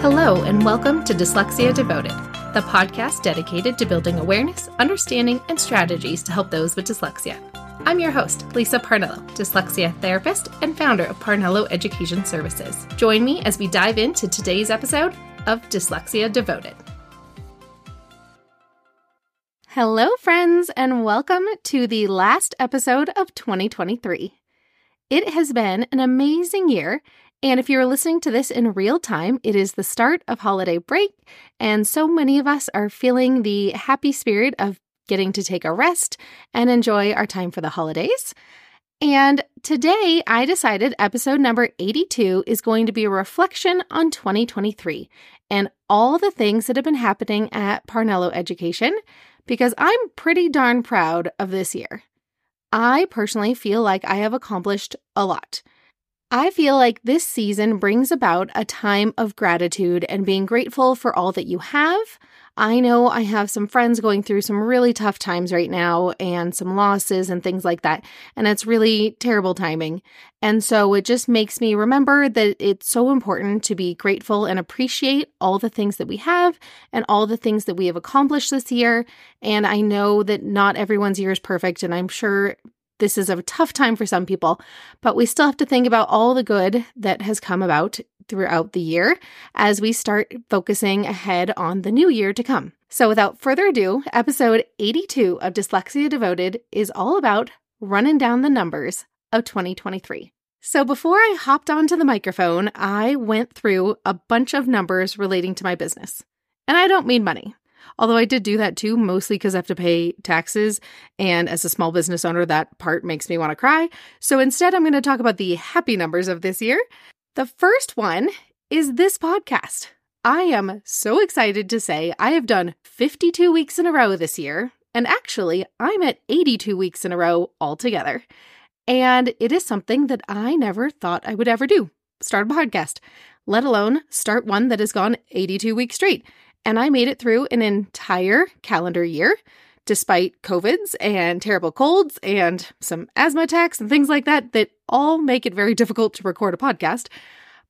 Hello, and welcome to Dyslexia Devoted, the podcast dedicated to building awareness, understanding, and strategies to help those with dyslexia. I'm your host, Lisa Parnello, dyslexia therapist and founder of Parnello Education Services. Join me as we dive into today's episode of Dyslexia Devoted. Hello, friends, and welcome to the last episode of 2023. It has been an amazing year, and if you're listening to this in real time, it is the start of holiday break, and so many of us are feeling the happy spirit of getting to take a rest and enjoy our time for the holidays. And today I decided episode number 82 is going to be a reflection on 2023 and all the things that have been happening at Parnello Education because I'm pretty darn proud of this year. I personally feel like I have accomplished a lot. I feel like this season brings about a time of gratitude and being grateful for all that you have. I know I have some friends going through some really tough times right now and some losses and things like that. And it's really terrible timing. And so it just makes me remember that it's so important to be grateful and appreciate all the things that we have and all the things that we have accomplished this year. And I know that not everyone's year is perfect. And I'm sure this is a tough time for some people, but we still have to think about all the good that has come about throughout the year as we start focusing ahead on the new year to come. So, without further ado, episode 82 of Dyslexia Devoted is all about running down the numbers of 2023. So, before I hopped onto the microphone, I went through a bunch of numbers relating to my business. And I don't mean money. Although I did do that too, mostly because I have to pay taxes. And as a small business owner, that part makes me want to cry. So instead, I'm going to talk about the happy numbers of this year. The first one is this podcast. I am so excited to say I have done 52 weeks in a row this year. And actually, I'm at 82 weeks in a row altogether. And it is something that I never thought I would ever do start a podcast, let alone start one that has gone 82 weeks straight. And I made it through an entire calendar year, despite COVIDs and terrible colds and some asthma attacks and things like that, that all make it very difficult to record a podcast.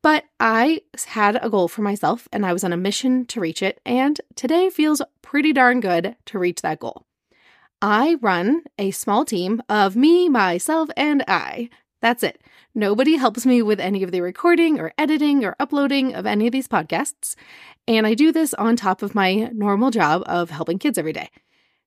But I had a goal for myself and I was on a mission to reach it. And today feels pretty darn good to reach that goal. I run a small team of me, myself, and I. That's it. Nobody helps me with any of the recording or editing or uploading of any of these podcasts. And I do this on top of my normal job of helping kids every day.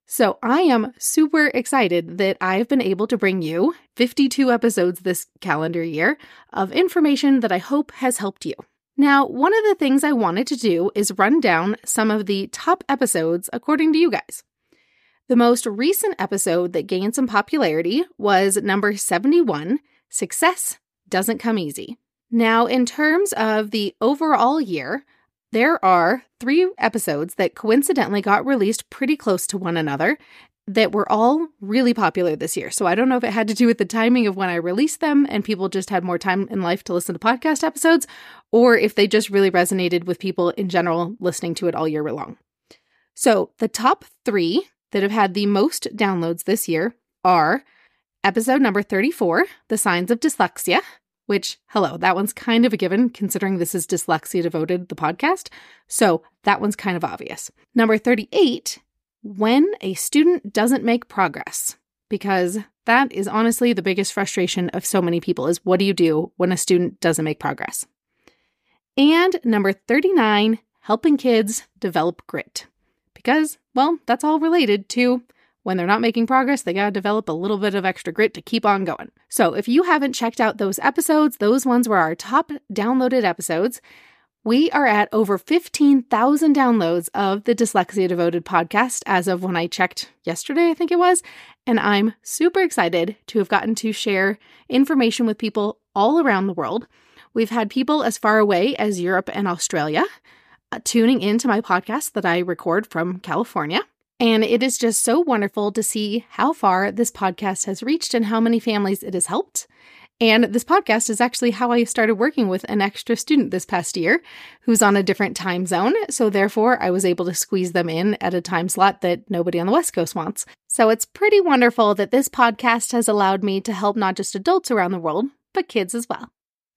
So I am super excited that I've been able to bring you 52 episodes this calendar year of information that I hope has helped you. Now, one of the things I wanted to do is run down some of the top episodes according to you guys. The most recent episode that gained some popularity was number 71 Success Doesn't Come Easy. Now, in terms of the overall year, there are three episodes that coincidentally got released pretty close to one another that were all really popular this year. So I don't know if it had to do with the timing of when I released them and people just had more time in life to listen to podcast episodes, or if they just really resonated with people in general listening to it all year long. So the top three that have had the most downloads this year are episode number 34, The Signs of Dyslexia, which, hello, that one's kind of a given considering this is Dyslexia Devoted, the podcast. So that one's kind of obvious. Number 38, when a student doesn't make progress, because that is honestly the biggest frustration of so many people is what do you do when a student doesn't make progress? And number 39, helping kids develop grit. Because, well, that's all related to when they're not making progress, they got to develop a little bit of extra grit to keep on going. So, if you haven't checked out those episodes, those ones were our top downloaded episodes. We are at over 15,000 downloads of the Dyslexia Devoted podcast as of when I checked yesterday, I think it was. And I'm super excited to have gotten to share information with people all around the world. We've had people as far away as Europe and Australia uh, tuning into my podcast that I record from California. And it is just so wonderful to see how far this podcast has reached and how many families it has helped. And this podcast is actually how I started working with an extra student this past year who's on a different time zone. So, therefore, I was able to squeeze them in at a time slot that nobody on the West Coast wants. So, it's pretty wonderful that this podcast has allowed me to help not just adults around the world, but kids as well.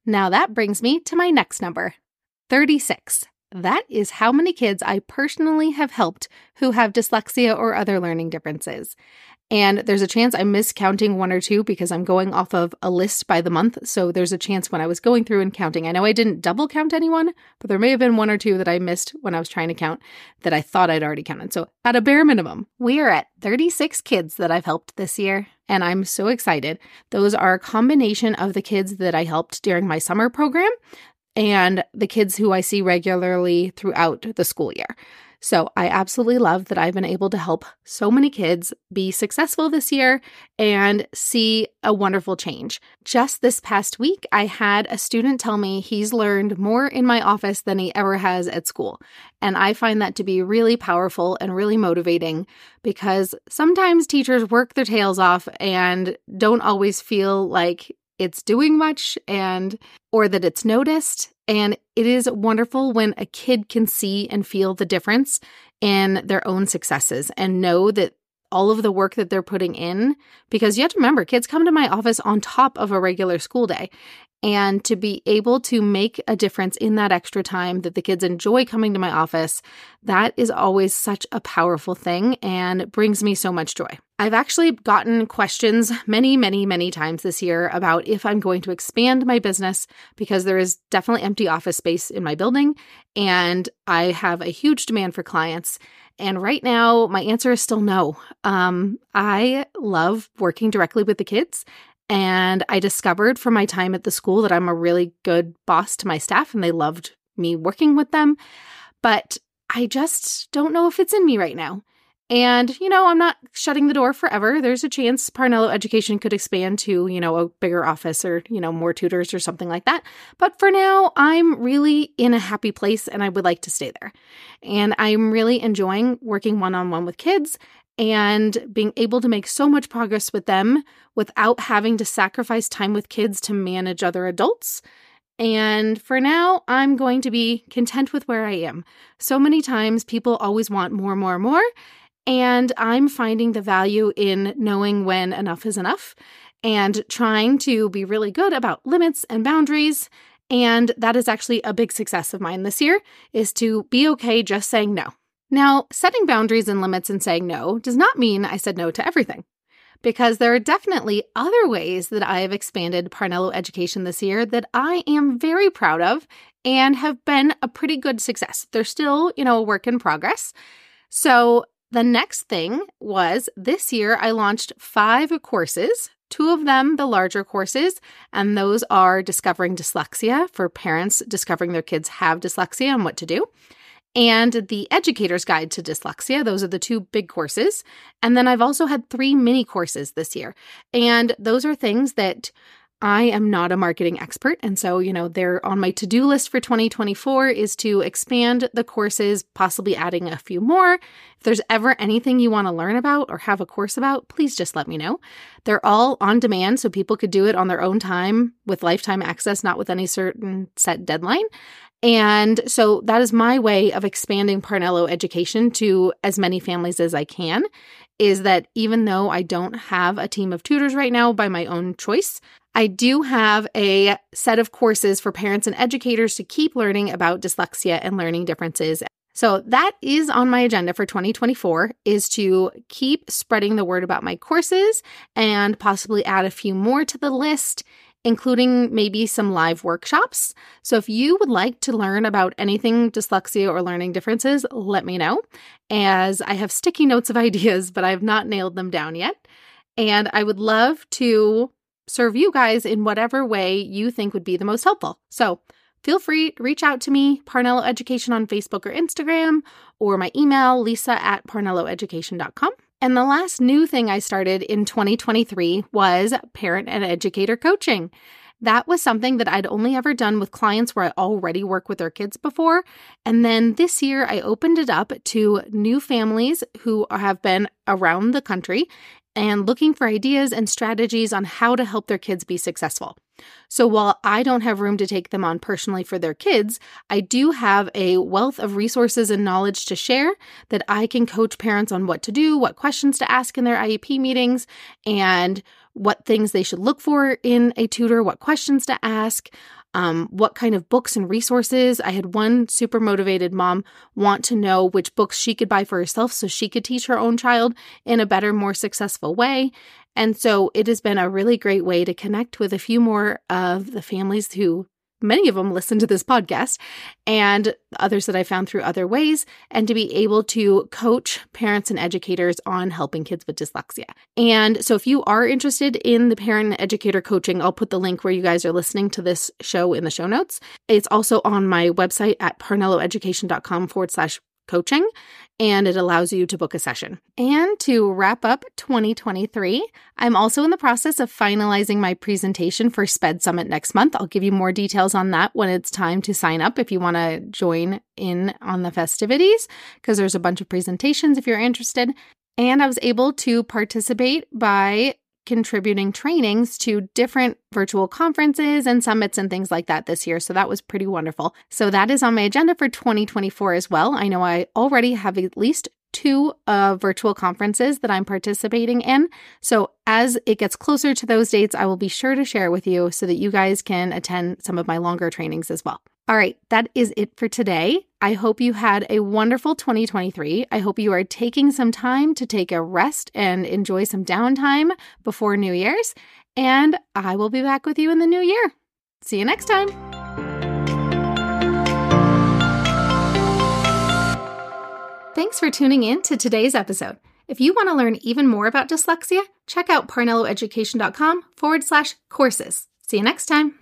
Now, that brings me to my next number 36 that is how many kids I personally have helped who have dyslexia or other learning differences. And there's a chance I'm miscounting one or two because I'm going off of a list by the month. So there's a chance when I was going through and counting, I know I didn't double count anyone, but there may have been one or two that I missed when I was trying to count that I thought I'd already counted. So at a bare minimum, we are at 36 kids that I've helped this year. And I'm so excited. Those are a combination of the kids that I helped during my summer program and the kids who I see regularly throughout the school year. So I absolutely love that I've been able to help so many kids be successful this year and see a wonderful change. Just this past week, I had a student tell me he's learned more in my office than he ever has at school. And I find that to be really powerful and really motivating because sometimes teachers work their tails off and don't always feel like it's doing much and or that it's noticed and it is wonderful when a kid can see and feel the difference in their own successes and know that all of the work that they're putting in because you have to remember kids come to my office on top of a regular school day and to be able to make a difference in that extra time that the kids enjoy coming to my office, that is always such a powerful thing and brings me so much joy. I've actually gotten questions many, many, many times this year about if I'm going to expand my business because there is definitely empty office space in my building and I have a huge demand for clients. And right now, my answer is still no. Um, I love working directly with the kids and I discovered from my time at the school that I'm a really good boss to my staff and they loved me working with them. But I just don't know if it's in me right now. And, you know, I'm not shutting the door forever. There's a chance Parnello Education could expand to, you know, a bigger office or, you know, more tutors or something like that. But for now, I'm really in a happy place and I would like to stay there. And I'm really enjoying working one on one with kids and being able to make so much progress with them without having to sacrifice time with kids to manage other adults. And for now, I'm going to be content with where I am. So many times people always want more, more, more. And I'm finding the value in knowing when enough is enough and trying to be really good about limits and boundaries. And that is actually a big success of mine this year is to be okay just saying no. Now, setting boundaries and limits and saying no does not mean I said no to everything, because there are definitely other ways that I have expanded Parnello education this year that I am very proud of and have been a pretty good success. They're still, you know, a work in progress. So, the next thing was this year I launched five courses two of them the larger courses, and those are Discovering Dyslexia for parents discovering their kids have dyslexia and what to do and the Educator's Guide to Dyslexia. Those are the two big courses. And then I've also had three mini courses this year. And those are things that I am not a marketing expert. And so, you know, they're on my to do list for 2024 is to expand the courses, possibly adding a few more. If there's ever anything you want to learn about or have a course about, please just let me know. They're all on demand, so people could do it on their own time with lifetime access, not with any certain set deadline. And so that is my way of expanding Parnello education to as many families as I can. Is that even though I don't have a team of tutors right now by my own choice, I do have a set of courses for parents and educators to keep learning about dyslexia and learning differences. So that is on my agenda for 2024 is to keep spreading the word about my courses and possibly add a few more to the list including maybe some live workshops. So if you would like to learn about anything dyslexia or learning differences, let me know, as I have sticky notes of ideas, but I have not nailed them down yet. And I would love to serve you guys in whatever way you think would be the most helpful. So feel free to reach out to me, Parnello Education on Facebook or Instagram, or my email, lisa at parnelloeducation.com. And the last new thing I started in 2023 was parent and educator coaching. That was something that I'd only ever done with clients where I already work with their kids before. And then this year, I opened it up to new families who have been around the country and looking for ideas and strategies on how to help their kids be successful. So while I don't have room to take them on personally for their kids, I do have a wealth of resources and knowledge to share that I can coach parents on what to do, what questions to ask in their IEP meetings, and what things they should look for in a tutor, what questions to ask. um, what kind of books and resources. I had one super motivated mom want to know which books she could buy for herself so she could teach her own child in a better, more successful way. And so it has been a really great way to connect with a few more of the families who many of them listen to this podcast and others that I found through other ways, and to be able to coach parents and educators on helping kids with dyslexia. And so, if you are interested in the parent educator coaching, I'll put the link where you guys are listening to this show in the show notes. It's also on my website at parnelloeducation.com forward slash coaching and it allows you to book a session. And to wrap up 2023, I'm also in the process of finalizing my presentation for SPED Summit next month. I'll give you more details on that when it's time to sign up if you want to join in on the festivities, because there's a bunch of presentations if you're interested. And I was able to participate by contributing trainings to different virtual conferences and summits and things like that this year. So that was pretty wonderful. So that is on my agenda for 2024 as well. I know I already have at least two uh, virtual conferences that I'm participating in. So as it gets closer to those dates, I will be sure to share it with you so that you guys can attend some of my longer trainings as well. All right, that is it for today. I hope you had a wonderful 2023. I hope you are taking some time to take a rest and enjoy some downtime before New Year's. And I will be back with you in the new year. See you next time. Thanks for tuning in to today's episode. If you want to learn even more about dyslexia, check out parnelloeducation.com forward slash courses. See you next time.